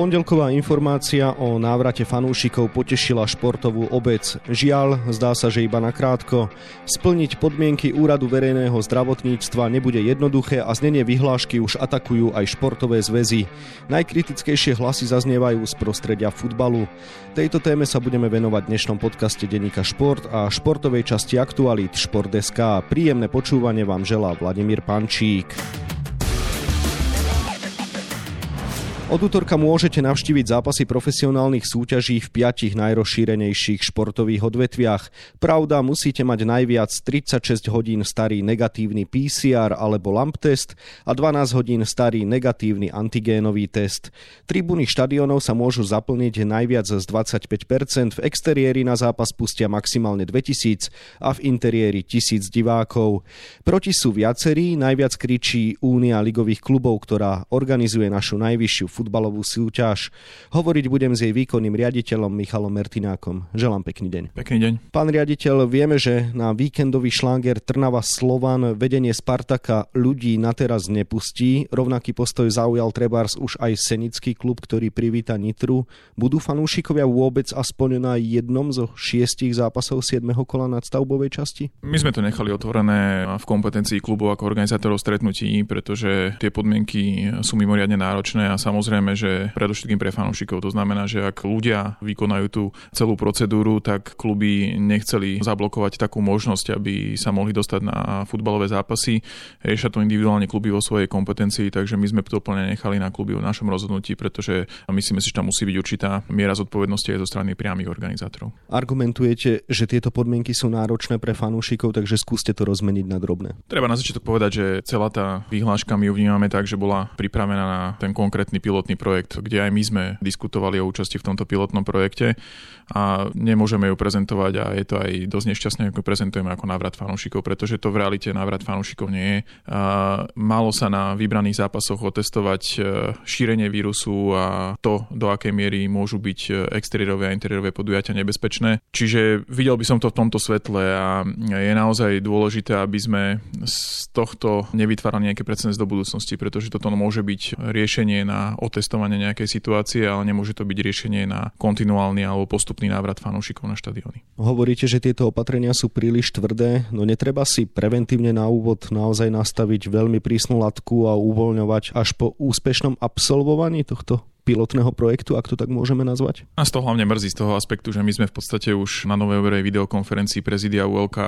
Pondelková informácia o návrate fanúšikov potešila športovú obec. Žiaľ, zdá sa, že iba nakrátko. Splniť podmienky Úradu verejného zdravotníctva nebude jednoduché a znenie vyhlášky už atakujú aj športové zväzy. Najkritickejšie hlasy zaznievajú z prostredia futbalu. Tejto téme sa budeme venovať v dnešnom podcaste Denika Šport a športovej časti aktualít Šport.sk. Príjemné počúvanie vám želá Vladimír Pančík. Od útorka môžete navštíviť zápasy profesionálnych súťaží v piatich najrozšírenejších športových odvetviach. Pravda, musíte mať najviac 36 hodín starý negatívny PCR alebo LAMP test a 12 hodín starý negatívny antigénový test. Tribúny štadionov sa môžu zaplniť najviac z 25%, v exteriéri na zápas pustia maximálne 2000 a v interiéri 1000 divákov. Proti sú viacerí, najviac kričí Únia ligových klubov, ktorá organizuje našu najvyššiu futbalovú súťaž. Hovoriť budem s jej výkonným riaditeľom Michalom Mertinákom. Želám pekný deň. Pekný deň. Pán riaditeľ, vieme, že na víkendový šláger Trnava Slovan vedenie Spartaka ľudí na teraz nepustí. Rovnaký postoj zaujal Trebars už aj Senický klub, ktorý privíta Nitru. Budú fanúšikovia vôbec aspoň na jednom zo šiestich zápasov 7. kola nadstavbovej časti? My sme to nechali otvorené v kompetencii klubov ako organizátorov stretnutí, pretože tie podmienky sú mimoriadne náročné a samozrejme samozrejme, že predovšetkým pre fanúšikov. To znamená, že ak ľudia vykonajú tú celú procedúru, tak kluby nechceli zablokovať takú možnosť, aby sa mohli dostať na futbalové zápasy. Riešia to individuálne kluby vo svojej kompetencii, takže my sme to plne nechali na kluby o našom rozhodnutí, pretože myslíme si, že tam musí byť určitá miera zodpovednosti aj zo strany priamých organizátorov. Argumentujete, že tieto podmienky sú náročné pre fanúšikov, takže skúste to rozmeniť na drobné. Treba na začiatok povedať, že celá tá vyhláška my ju vnímame tak, že bola pripravená na ten konkrétny pilot pilotný projekt, kde aj my sme diskutovali o účasti v tomto pilotnom projekte a nemôžeme ju prezentovať a je to aj dosť nešťastné, ako prezentujeme ako návrat fanúšikov, pretože to v realite návrat fanúšikov nie je. A malo sa na vybraných zápasoch otestovať e, šírenie vírusu a to, do akej miery môžu byť e, exteriérové a interiérové podujatia nebezpečné. Čiže videl by som to v tomto svetle a je naozaj dôležité, aby sme z tohto nevytvárali nejaké precedens do budúcnosti, pretože toto môže byť riešenie na otestovanie nejakej situácie, ale nemôže to byť riešenie na kontinuálny alebo postupný návrat fanúšikov na štadióny. Hovoríte, že tieto opatrenia sú príliš tvrdé, no netreba si preventívne na úvod naozaj nastaviť veľmi prísnu latku a uvoľňovať až po úspešnom absolvovaní tohto pilotného projektu, ak to tak môžeme nazvať? Z toho hlavne mrzí z toho aspektu, že my sme v podstate už na novej videokonferencii prezidia ULK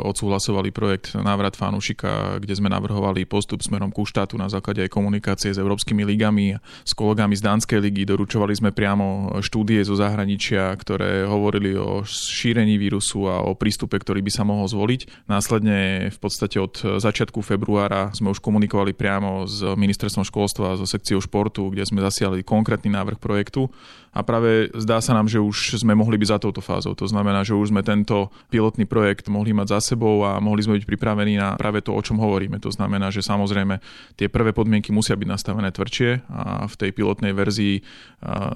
odsúhlasovali projekt Návrat fanúšika, kde sme navrhovali postup smerom ku štátu na základe aj komunikácie s európskymi ligami, s kolegami z Dánskej ligy. Doručovali sme priamo štúdie zo zahraničia, ktoré hovorili o šírení vírusu a o prístupe, ktorý by sa mohol zvoliť. Následne v podstate od začiatku februára sme už komunikovali priamo s ministerstvom školstva a so sekciou športu, kde sme zasiali konkrétny návrh projektu a práve zdá sa nám, že už sme mohli byť za touto fázou. To znamená, že už sme tento pilotný projekt mohli mať za sebou a mohli sme byť pripravení na práve to, o čom hovoríme. To znamená, že samozrejme tie prvé podmienky musia byť nastavené tvrdšie a v tej pilotnej verzii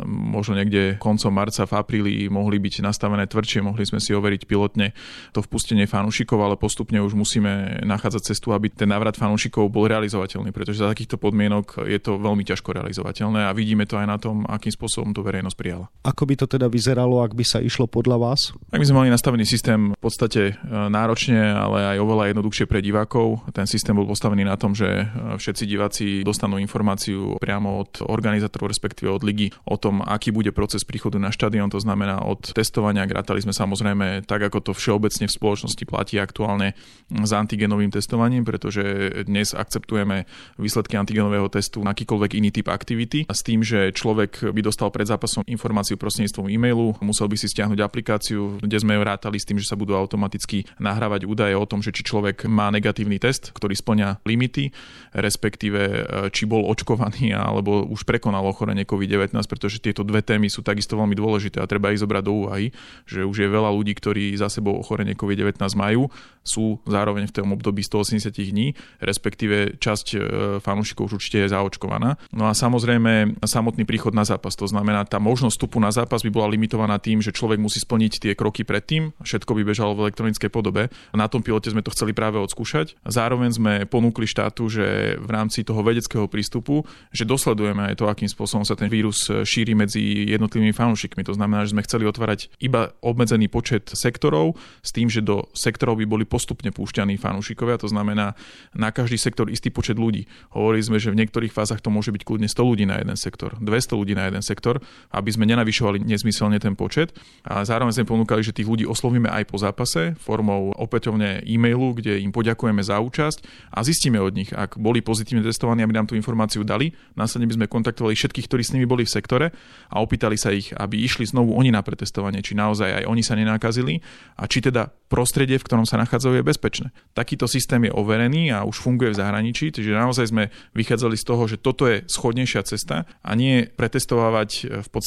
možno niekde koncom marca, v apríli mohli byť nastavené tvrdšie, mohli sme si overiť pilotne to vpustenie fanúšikov, ale postupne už musíme nachádzať cestu, aby ten návrat fanúšikov bol realizovateľný, pretože za takýchto podmienok je to veľmi ťažko realizovateľné a vidíme to aj na tom, akým spôsobom to verejnosť verejnosť prijala. Ako by to teda vyzeralo, ak by sa išlo podľa vás? Tak my sme mali nastavený systém v podstate e, náročne, ale aj oveľa jednoduchšie pre divákov. Ten systém bol postavený na tom, že e, všetci diváci dostanú informáciu priamo od organizátorov, respektíve od ligy o tom, aký bude proces príchodu na štadión. To znamená od testovania, grátali sme samozrejme tak, ako to všeobecne v spoločnosti platí aktuálne s antigenovým testovaním, pretože dnes akceptujeme výsledky antigenového testu na akýkoľvek iný typ aktivity a s tým, že človek by dostal pred zápasom som informáciu prostredníctvom e-mailu, musel by si stiahnuť aplikáciu, kde sme rátali s tým, že sa budú automaticky nahrávať údaje o tom, že či človek má negatívny test, ktorý splňa limity, respektíve e, či bol očkovaný alebo už prekonal ochorenie COVID-19, pretože tieto dve témy sú takisto veľmi dôležité a treba ich zobrať do úvahy, že už je veľa ľudí, ktorí za sebou ochorenie COVID-19 majú, sú zároveň v tom období 180 dní, respektíve časť e, fanúšikov už určite je zaočkovaná. No a samozrejme samotný príchod na zápas. To znamená, tá možnosť vstupu na zápas by bola limitovaná tým, že človek musí splniť tie kroky predtým, všetko by bežalo v elektronickej podobe. Na tom pilote sme to chceli práve odskúšať. Zároveň sme ponúkli štátu, že v rámci toho vedeckého prístupu, že dosledujeme aj to, akým spôsobom sa ten vírus šíri medzi jednotlivými fanúšikmi. To znamená, že sme chceli otvárať iba obmedzený počet sektorov s tým, že do sektorov by boli postupne púšťaní fanúšikovia. To znamená na každý sektor istý počet ľudí. Hovorili sme, že v niektorých fázach to môže byť kľudne 100 ľudí na jeden sektor, 200 ľudí na jeden sektor, aby sme nenavyšovali nezmyselne ten počet. A zároveň sme ponúkali, že tých ľudí oslovíme aj po zápase formou opätovne e-mailu, kde im poďakujeme za účasť a zistíme od nich, ak boli pozitívne testovaní, aby nám tú informáciu dali. Následne by sme kontaktovali všetkých, ktorí s nimi boli v sektore a opýtali sa ich, aby išli znovu oni na pretestovanie, či naozaj aj oni sa nenakazili a či teda prostredie, v ktorom sa nachádzajú, je bezpečné. Takýto systém je overený a už funguje v zahraničí, čiže naozaj sme vychádzali z toho, že toto je schodnejšia cesta a nie pretestovať v podstate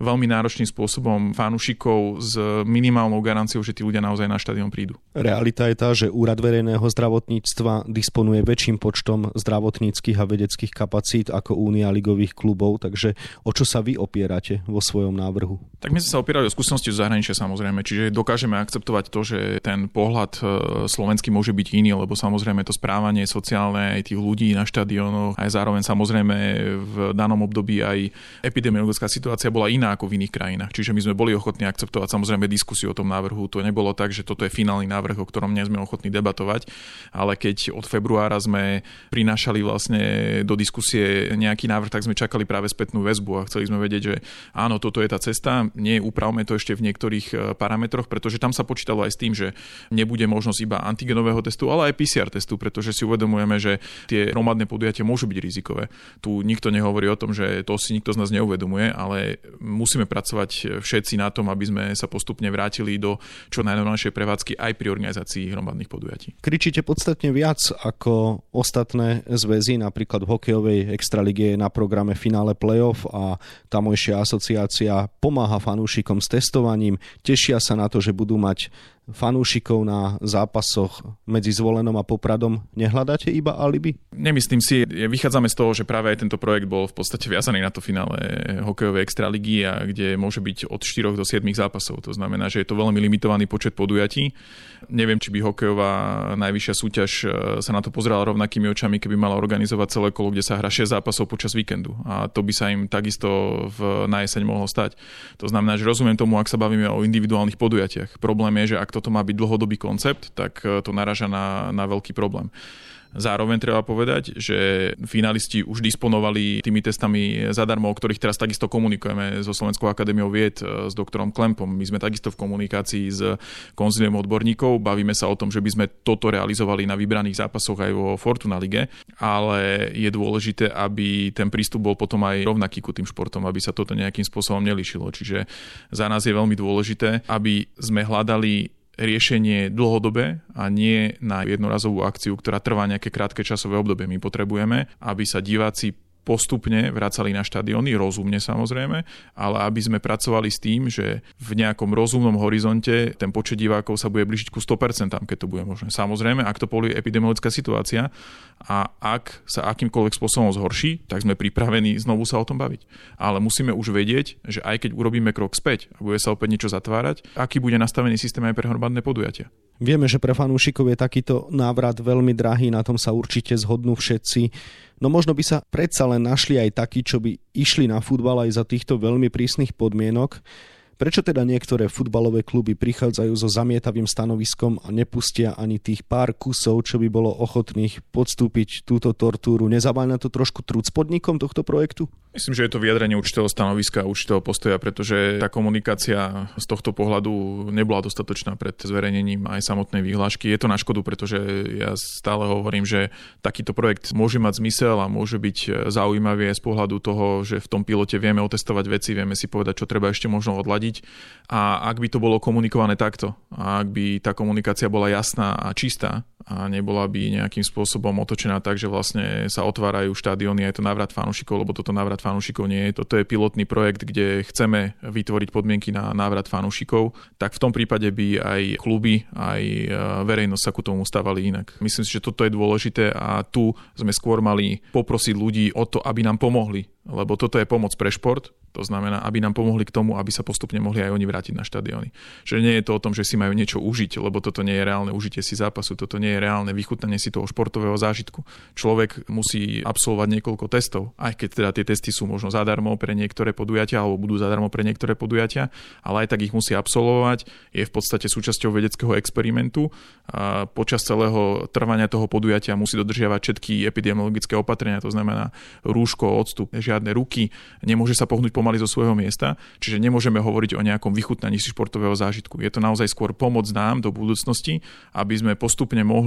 veľmi náročným spôsobom fanúšikov s minimálnou garanciou, že tí ľudia naozaj na štadión prídu. Realita je tá, že Úrad verejného zdravotníctva disponuje väčším počtom zdravotníckých a vedeckých kapacít ako Únia ligových klubov, takže o čo sa vy opierate vo svojom návrhu? Tak my sme sa opierali o skúsenosti z zahraničia samozrejme, čiže dokážeme akceptovať to, že ten pohľad e, slovenský môže byť iný, lebo samozrejme to správanie sociálne aj tých ľudí na štadiónoch, aj zároveň samozrejme v danom období aj epidemiologická situácia bola iná ako v iných krajinách. Čiže my sme boli ochotní akceptovať samozrejme diskusiu o tom návrhu. To nebolo tak, že toto je finálny návrh, o ktorom nie sme ochotní debatovať, ale keď od februára sme prinášali vlastne do diskusie nejaký návrh, tak sme čakali práve spätnú väzbu a chceli sme vedieť, že áno, toto je tá cesta, nie upravme to ešte v niektorých e, parametroch, pretože tam sa počítalo aj s tým, že nebude možnosť iba antigenového testu, ale aj PCR testu, pretože si uvedomujeme, že tie hromadné podujatia môžu byť rizikové. Tu nikto nehovorí o tom, že to si nikto z nás neuvedomuje, ale musíme pracovať všetci na tom, aby sme sa postupne vrátili do čo najnormálnejšej prevádzky aj pri organizácii hromadných podujatí. Kričíte podstatne viac ako ostatné zväzy, napríklad v hokejovej extralige je na programe finále playoff a tamojšia asociácia pomáha fanúšikom s testovaním, tešia sa na to, že budú mať fanúšikov na zápasoch medzi Zvolenom a Popradom nehľadáte iba alibi? Nemyslím si, vychádzame z toho, že práve aj tento projekt bol v podstate viazaný na to finále hokejovej extraligy, a kde môže byť od 4 do 7 zápasov. To znamená, že je to veľmi limitovaný počet podujatí. Neviem, či by hokejová najvyššia súťaž e, sa na to pozerala rovnakými očami, keby mala organizovať celé kolo, kde sa hra 6 zápasov počas víkendu. A to by sa im takisto v, na jeseň mohlo stať. To znamená, že rozumiem tomu, ak sa bavíme o individuálnych podujatiach. Problém je, že ak toto má byť dlhodobý koncept, tak e, to naraža na, na veľký problém. Zároveň treba povedať, že finalisti už disponovali tými testami zadarmo, o ktorých teraz takisto komunikujeme so Slovenskou akadémiou vied e, s doktorom Klempom. My sme takisto v komunikácii s konziliom odborníkov. Bavíme sa o tom, že by sme toto realizovali na vybraných zápasoch aj vo Fortuna Lige, ale je dôležité, aby ten prístup bol potom aj rovnaký ku tým športom, aby sa toto nejakým spôsobom nelišilo. Čiže za nás je veľmi dôležité, aby sme hľadali riešenie dlhodobé a nie na jednorazovú akciu, ktorá trvá nejaké krátke časové obdobie. My potrebujeme, aby sa diváci postupne vracali na štadióny, rozumne samozrejme, ale aby sme pracovali s tým, že v nejakom rozumnom horizonte ten počet divákov sa bude blížiť ku 100%, keď to bude možné. Samozrejme, ak to poluje epidemiologická situácia a ak sa akýmkoľvek spôsobom zhorší, tak sme pripravení znovu sa o tom baviť. Ale musíme už vedieť, že aj keď urobíme krok späť a bude sa opäť niečo zatvárať, aký bude nastavený systém aj pre hromadné podujatia. Vieme, že pre fanúšikov je takýto návrat veľmi drahý, na tom sa určite zhodnú všetci. No možno by sa predsa len našli aj takí, čo by išli na futbal aj za týchto veľmi prísnych podmienok. Prečo teda niektoré futbalové kluby prichádzajú so zamietavým stanoviskom a nepustia ani tých pár kusov, čo by bolo ochotných podstúpiť túto tortúru? Nezaváľa to trošku trúd s podnikom tohto projektu? Myslím, že je to vyjadrenie určitého stanoviska, určitého postoja, pretože tá komunikácia z tohto pohľadu nebola dostatočná pred zverejnením aj samotnej výhlášky. Je to na škodu, pretože ja stále hovorím, že takýto projekt môže mať zmysel a môže byť zaujímavý aj z pohľadu toho, že v tom pilote vieme otestovať veci, vieme si povedať, čo treba ešte možno odladiť. A ak by to bolo komunikované takto, a ak by tá komunikácia bola jasná a čistá, a nebola by nejakým spôsobom otočená tak, že vlastne sa otvárajú štadióny aj to návrat fanúšikov, lebo toto návrat fanúšikov nie je. Toto je pilotný projekt, kde chceme vytvoriť podmienky na návrat fanúšikov, tak v tom prípade by aj kluby, aj e, verejnosť sa ku tomu stávali inak. Myslím si, že toto je dôležité a tu sme skôr mali poprosiť ľudí o to, aby nám pomohli lebo toto je pomoc pre šport, to znamená, aby nám pomohli k tomu, aby sa postupne mohli aj oni vrátiť na štadióny. Že nie je to o tom, že si majú niečo užiť, lebo toto nie je reálne užitie si zápasu, toto nie je reálne vychutnanie si toho športového zážitku. Človek musí absolvovať niekoľko testov, aj keď teda tie testy sú možno zadarmo pre niektoré podujatia alebo budú zadarmo pre niektoré podujatia, ale aj tak ich musí absolvovať. Je v podstate súčasťou vedeckého experimentu. A počas celého trvania toho podujatia musí dodržiavať všetky epidemiologické opatrenia, to znamená rúško, odstup, žiadne ruky, nemôže sa pohnúť pomaly zo svojho miesta, čiže nemôžeme hovoriť o nejakom vychutnaní si športového zážitku. Je to naozaj skôr pomoc nám do budúcnosti, aby sme postupne mohli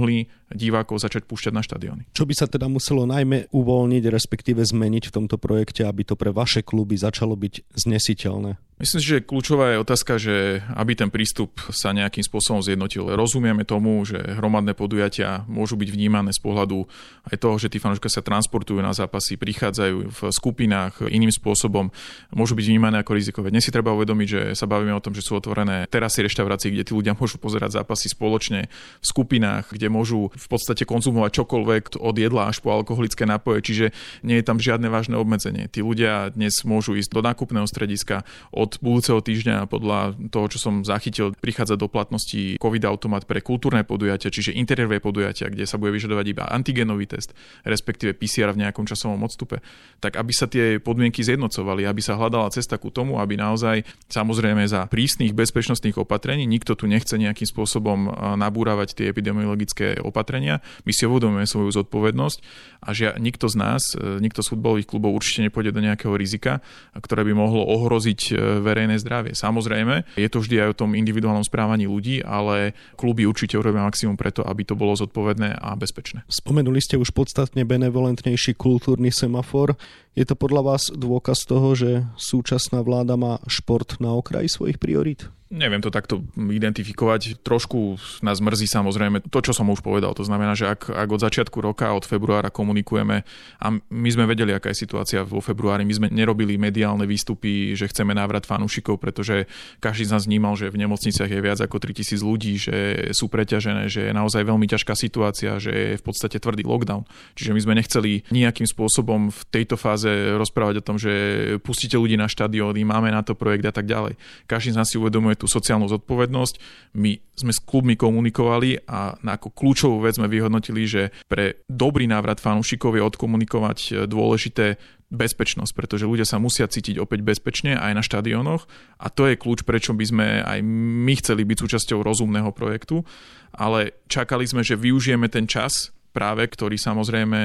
divákov začať púšťať na štadióny. Čo by sa teda muselo najmä uvoľniť, respektíve zmeniť v tomto projekte, aby to pre vaše kluby začalo byť znesiteľné? Myslím si, že kľúčová je otázka, že aby ten prístup sa nejakým spôsobom zjednotil. Rozumieme tomu, že hromadné podujatia môžu byť vnímané z pohľadu aj toho, že tí fanúška sa transportujú na zápasy, prichádzajú v skupinách iným spôsobom, môžu byť vnímané ako rizikové. Dnes si treba uvedomiť, že sa bavíme o tom, že sú otvorené terasy reštaurácií, kde tí ľudia môžu pozerať zápasy spoločne v skupinách, kde môžu v podstate konzumovať čokoľvek od jedla až po alkoholické nápoje, čiže nie je tam žiadne vážne obmedzenie. Tí ľudia dnes môžu ísť do nákupného strediska, od budúceho týždňa podľa toho, čo som zachytil, prichádza do platnosti COVID automat pre kultúrne podujatia, čiže interiérové podujatia, kde sa bude vyžadovať iba antigenový test, respektíve PCR v nejakom časovom odstupe. Tak aby sa tie podmienky zjednocovali, aby sa hľadala cesta ku tomu, aby naozaj samozrejme za prísnych bezpečnostných opatrení, nikto tu nechce nejakým spôsobom nabúravať tie epidemiologické opatrenia. My si uvedomujeme svoju zodpovednosť a že nikto z nás, e, nikto z futbalových klubov určite nepôjde do nejakého rizika, ktoré by mohlo ohroziť e, verejné zdravie. Samozrejme, je to vždy aj o tom individuálnom správaní ľudí, ale kluby určite urobia maximum preto, aby to bolo zodpovedné a bezpečné. Spomenuli ste už podstatne benevolentnejší kultúrny semafor. Je to podľa vás dôkaz toho, že súčasná vláda má šport na okraji svojich priorít? Neviem to takto identifikovať. Trošku nás mrzí samozrejme to, čo som už povedal. To znamená, že ak, ak od začiatku roka, od februára komunikujeme a my sme vedeli, aká je situácia vo februári, my sme nerobili mediálne výstupy, že chceme návrat fanúšikov, pretože každý z nás vnímal, že v nemocniciach je viac ako 3000 ľudí, že sú preťažené, že je naozaj veľmi ťažká situácia, že je v podstate tvrdý lockdown. Čiže my sme nechceli nejakým spôsobom v tejto fáze rozprávať o tom, že pustíte ľudí na štadióny, máme na to projekt a tak ďalej. Každý z nás si uvedomuje tú sociálnu zodpovednosť. My sme s klubmi komunikovali a na ako kľúčovú vec sme vyhodnotili, že pre dobrý návrat fanúšikov je odkomunikovať e, dôležité bezpečnosť, pretože ľudia sa musia cítiť opäť bezpečne aj na štadiónoch a to je kľúč, prečo by sme aj my chceli byť súčasťou rozumného projektu, ale čakali sme, že využijeme ten čas, práve, ktorý samozrejme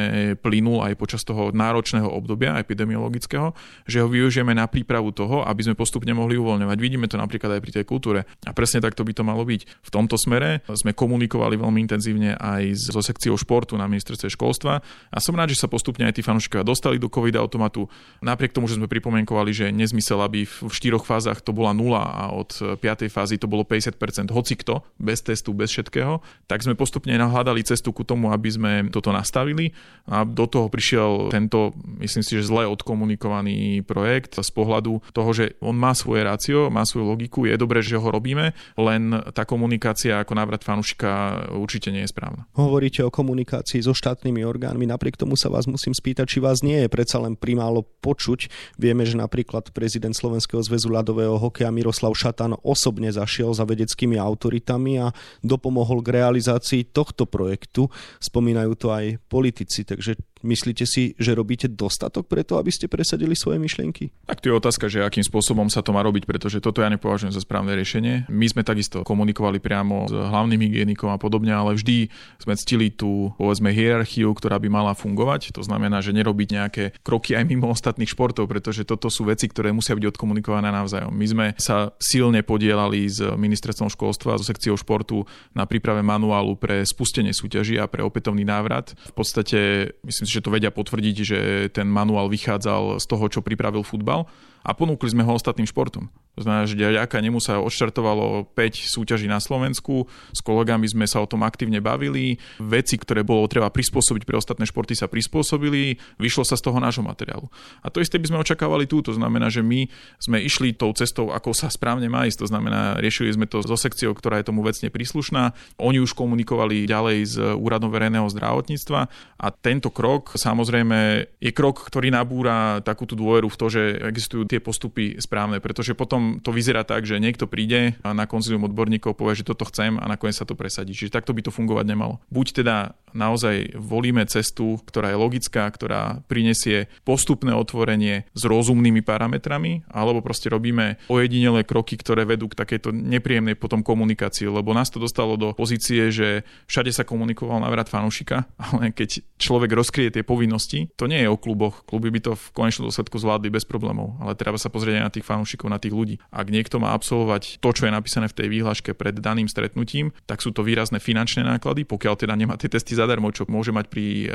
plynul aj počas toho náročného obdobia epidemiologického, že ho využijeme na prípravu toho, aby sme postupne mohli uvoľňovať. Vidíme to napríklad aj pri tej kultúre. A presne takto by to malo byť. V tomto smere sme komunikovali veľmi intenzívne aj so sekciou športu na ministerstve školstva a som rád, že sa postupne aj tí fanúšikovia dostali do COVID automatu. Napriek tomu, že sme pripomienkovali, že nezmysel, aby v štyroch fázach to bola nula a od 5. fázy to bolo 50%, hoci kto, bez testu, bez všetkého, tak sme postupne nahľadali cestu ku tomu, aby sme toto nastavili a do toho prišiel tento, myslím si, že zle odkomunikovaný projekt z pohľadu toho, že on má svoje rácio, má svoju logiku, je dobré, že ho robíme, len tá komunikácia ako návrat fanúšika určite nie je správna. Hovoríte o komunikácii so štátnymi orgánmi, napriek tomu sa vás musím spýtať, či vás nie je predsa len primálo počuť. Vieme, že napríklad prezident Slovenského zväzu ľadového hokeja Miroslav Šatan osobne zašiel za vedeckými autoritami a dopomohol k realizácii tohto projektu. Spomínam spomínajú to aj politici, takže Myslíte si, že robíte dostatok preto, aby ste presadili svoje myšlienky? Tak to je otázka, že akým spôsobom sa to má robiť, pretože toto ja nepovažujem za správne riešenie. My sme takisto komunikovali priamo s hlavným hygienikom a podobne, ale vždy sme ctili tú, povedzme, hierarchiu, ktorá by mala fungovať. To znamená, že nerobiť nejaké kroky aj mimo ostatných športov, pretože toto sú veci, ktoré musia byť odkomunikované navzájom. My sme sa silne podielali s ministerstvom školstva, so sekciou športu na príprave manuálu pre spustenie súťaží a pre opätovný návrat. V podstate myslím že to vedia potvrdiť, že ten manuál vychádzal z toho, čo pripravil futbal a ponúkli sme ho ostatným športom. To znamená, že ďaká nemu sa odštartovalo 5 súťaží na Slovensku, s kolegami sme sa o tom aktívne bavili, veci, ktoré bolo treba prispôsobiť pre ostatné športy sa prispôsobili, vyšlo sa z toho nášho materiálu. A to isté by sme očakávali tu, to znamená, že my sme išli tou cestou, ako sa správne má ísť, to znamená, riešili sme to so sekciou, ktorá je tomu vecne príslušná, oni už komunikovali ďalej s úradom verejného zdravotníctva. A tento krok samozrejme je krok, ktorý nabúra takú tú dôveru v to, že existujú tie postupy správne, pretože potom to vyzerá tak, že niekto príde a na konzilium odborníkov povie, že toto chcem a nakoniec sa to presadí. Čiže takto by to fungovať nemalo. Buď teda naozaj volíme cestu, ktorá je logická, ktorá prinesie postupné otvorenie s rozumnými parametrami, alebo proste robíme ojedinelé kroky, ktoré vedú k takejto nepríjemnej potom komunikácii, lebo nás to dostalo do pozície, že všade sa komunikoval návrat fanúšika, ale keď človek rozkrie tie povinnosti, to nie je o kluboch. Kluby by to v konečnom dôsledku zvládli bez problémov, ale treba sa pozrieť aj na tých fanúšikov, na tých ľudí. Ak niekto má absolvovať to, čo je napísané v tej výhľaške pred daným stretnutím, tak sú to výrazné finančné náklady, pokiaľ teda nemá tie testy zadarmo, čo môže mať pri eh,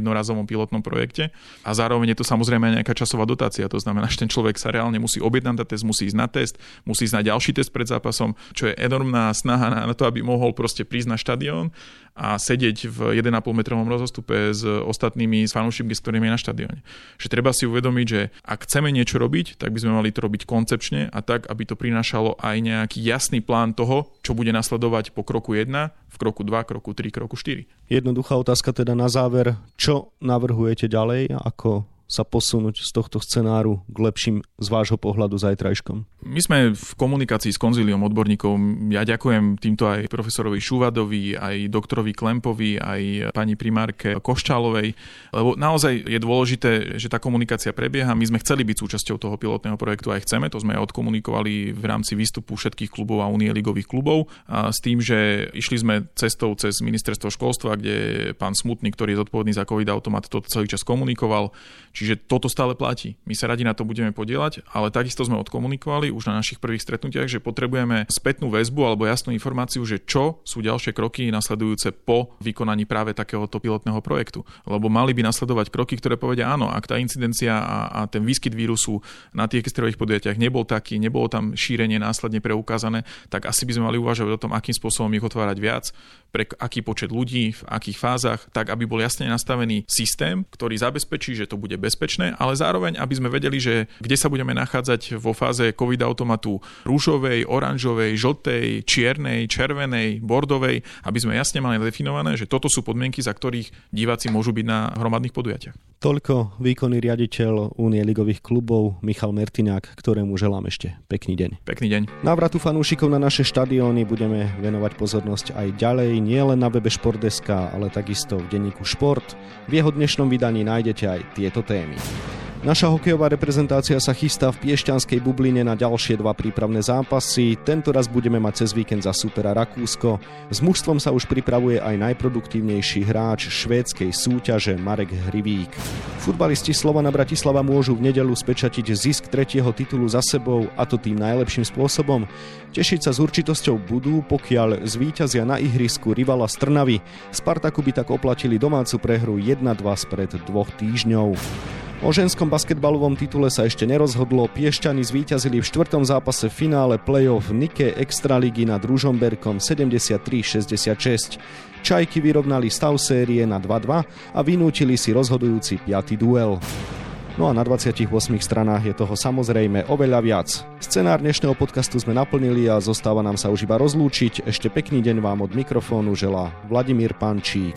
jednorazovom pilotnom projekte. A zároveň je to samozrejme nejaká časová dotácia. To znamená, že ten človek sa reálne musí objednať na test, musí ísť na test, musí ísť na ďalší test pred zápasom, čo je enormná snaha na to, aby mohol proste prísť na štadión a sedieť v 1,5 metrovom rozostupe s ostatnými fanúšikmi, s ktorými je na štadióne. Že treba si uvedomiť, že ak chceme niečo robiť, tak by sme mali to robiť koncepčne a tak, aby to prinášalo aj nejaký jasný plán toho, čo bude nasledovať po kroku 1, v kroku 2, kroku 3, kroku 4. Jednoduchá otázka teda na záver. Čo navrhujete ďalej? Ako sa posunúť z tohto scenáru k lepším z vášho pohľadu zajtrajškom? My sme v komunikácii s konzíliom odborníkov. Ja ďakujem týmto aj profesorovi Šuvadovi, aj doktorovi Klempovi, aj pani primárke Koščálovej, lebo naozaj je dôležité, že tá komunikácia prebieha. My sme chceli byť súčasťou toho pilotného projektu aj chceme, to sme odkomunikovali v rámci výstupu všetkých klubov a Unie ligových klubov a s tým, že išli sme cestou cez ministerstvo školstva, kde pán Smutný, ktorý je zodpovedný za COVID automat, to celý čas komunikoval. Čiže toto stále platí. My sa radi na to budeme podielať, ale takisto sme odkomunikovali už na našich prvých stretnutiach, že potrebujeme spätnú väzbu alebo jasnú informáciu, že čo sú ďalšie kroky nasledujúce po vykonaní práve takéhoto pilotného projektu. Lebo mali by nasledovať kroky, ktoré povedia áno, ak tá incidencia a, a ten výskyt vírusu na tých ekstrových podujatiach nebol taký, nebolo tam šírenie následne preukázané, tak asi by sme mali uvažovať o tom, akým spôsobom ich otvárať viac, pre aký počet ľudí, v akých fázach, tak aby bol jasne nastavený systém, ktorý zabezpečí, že to bude bezpečné, ale zároveň, aby sme vedeli, že kde sa budeme nachádzať vo fáze COVID automatu rúžovej, oranžovej, žltej, čiernej, červenej, bordovej, aby sme jasne mali definované, že toto sú podmienky, za ktorých diváci môžu byť na hromadných podujatiach. Toľko výkonný riaditeľ Únie ligových klubov Michal Mertinák, ktorému želám ešte pekný deň. Pekný deň. Návratu fanúšikov na naše štadióny budeme venovať pozornosť aj ďalej, nielen na webe Športdeska, ale takisto v denníku Šport. V jeho dnešnom vydaní nájdete aj tieto témy témy. Naša hokejová reprezentácia sa chystá v Piešťanskej bubline na ďalšie dva prípravné zápasy. Tento raz budeme mať cez víkend za supera Rakúsko. S mužstvom sa už pripravuje aj najproduktívnejší hráč švédskej súťaže Marek Hrivík. Futbalisti Slovana Bratislava môžu v nedelu spečatiť zisk tretieho titulu za sebou a to tým najlepším spôsobom. Tešiť sa s určitosťou budú, pokiaľ zvíťazia na ihrisku rivala Strnavy. Spartaku by tak oplatili domácu prehru 1-2 spred dvoch týždňov. O ženskom basketbalovom titule sa ešte nerozhodlo. Piešťany zvíťazili v štvrtom zápase finále play-off Nike Extraligy nad Ružomberkom 73-66. Čajky vyrovnali stav série na 2-2 a vynúčili si rozhodujúci 5. duel. No a na 28 stranách je toho samozrejme oveľa viac. Scenár dnešného podcastu sme naplnili a zostáva nám sa už iba rozlúčiť. Ešte pekný deň vám od mikrofónu želá Vladimír Pančík.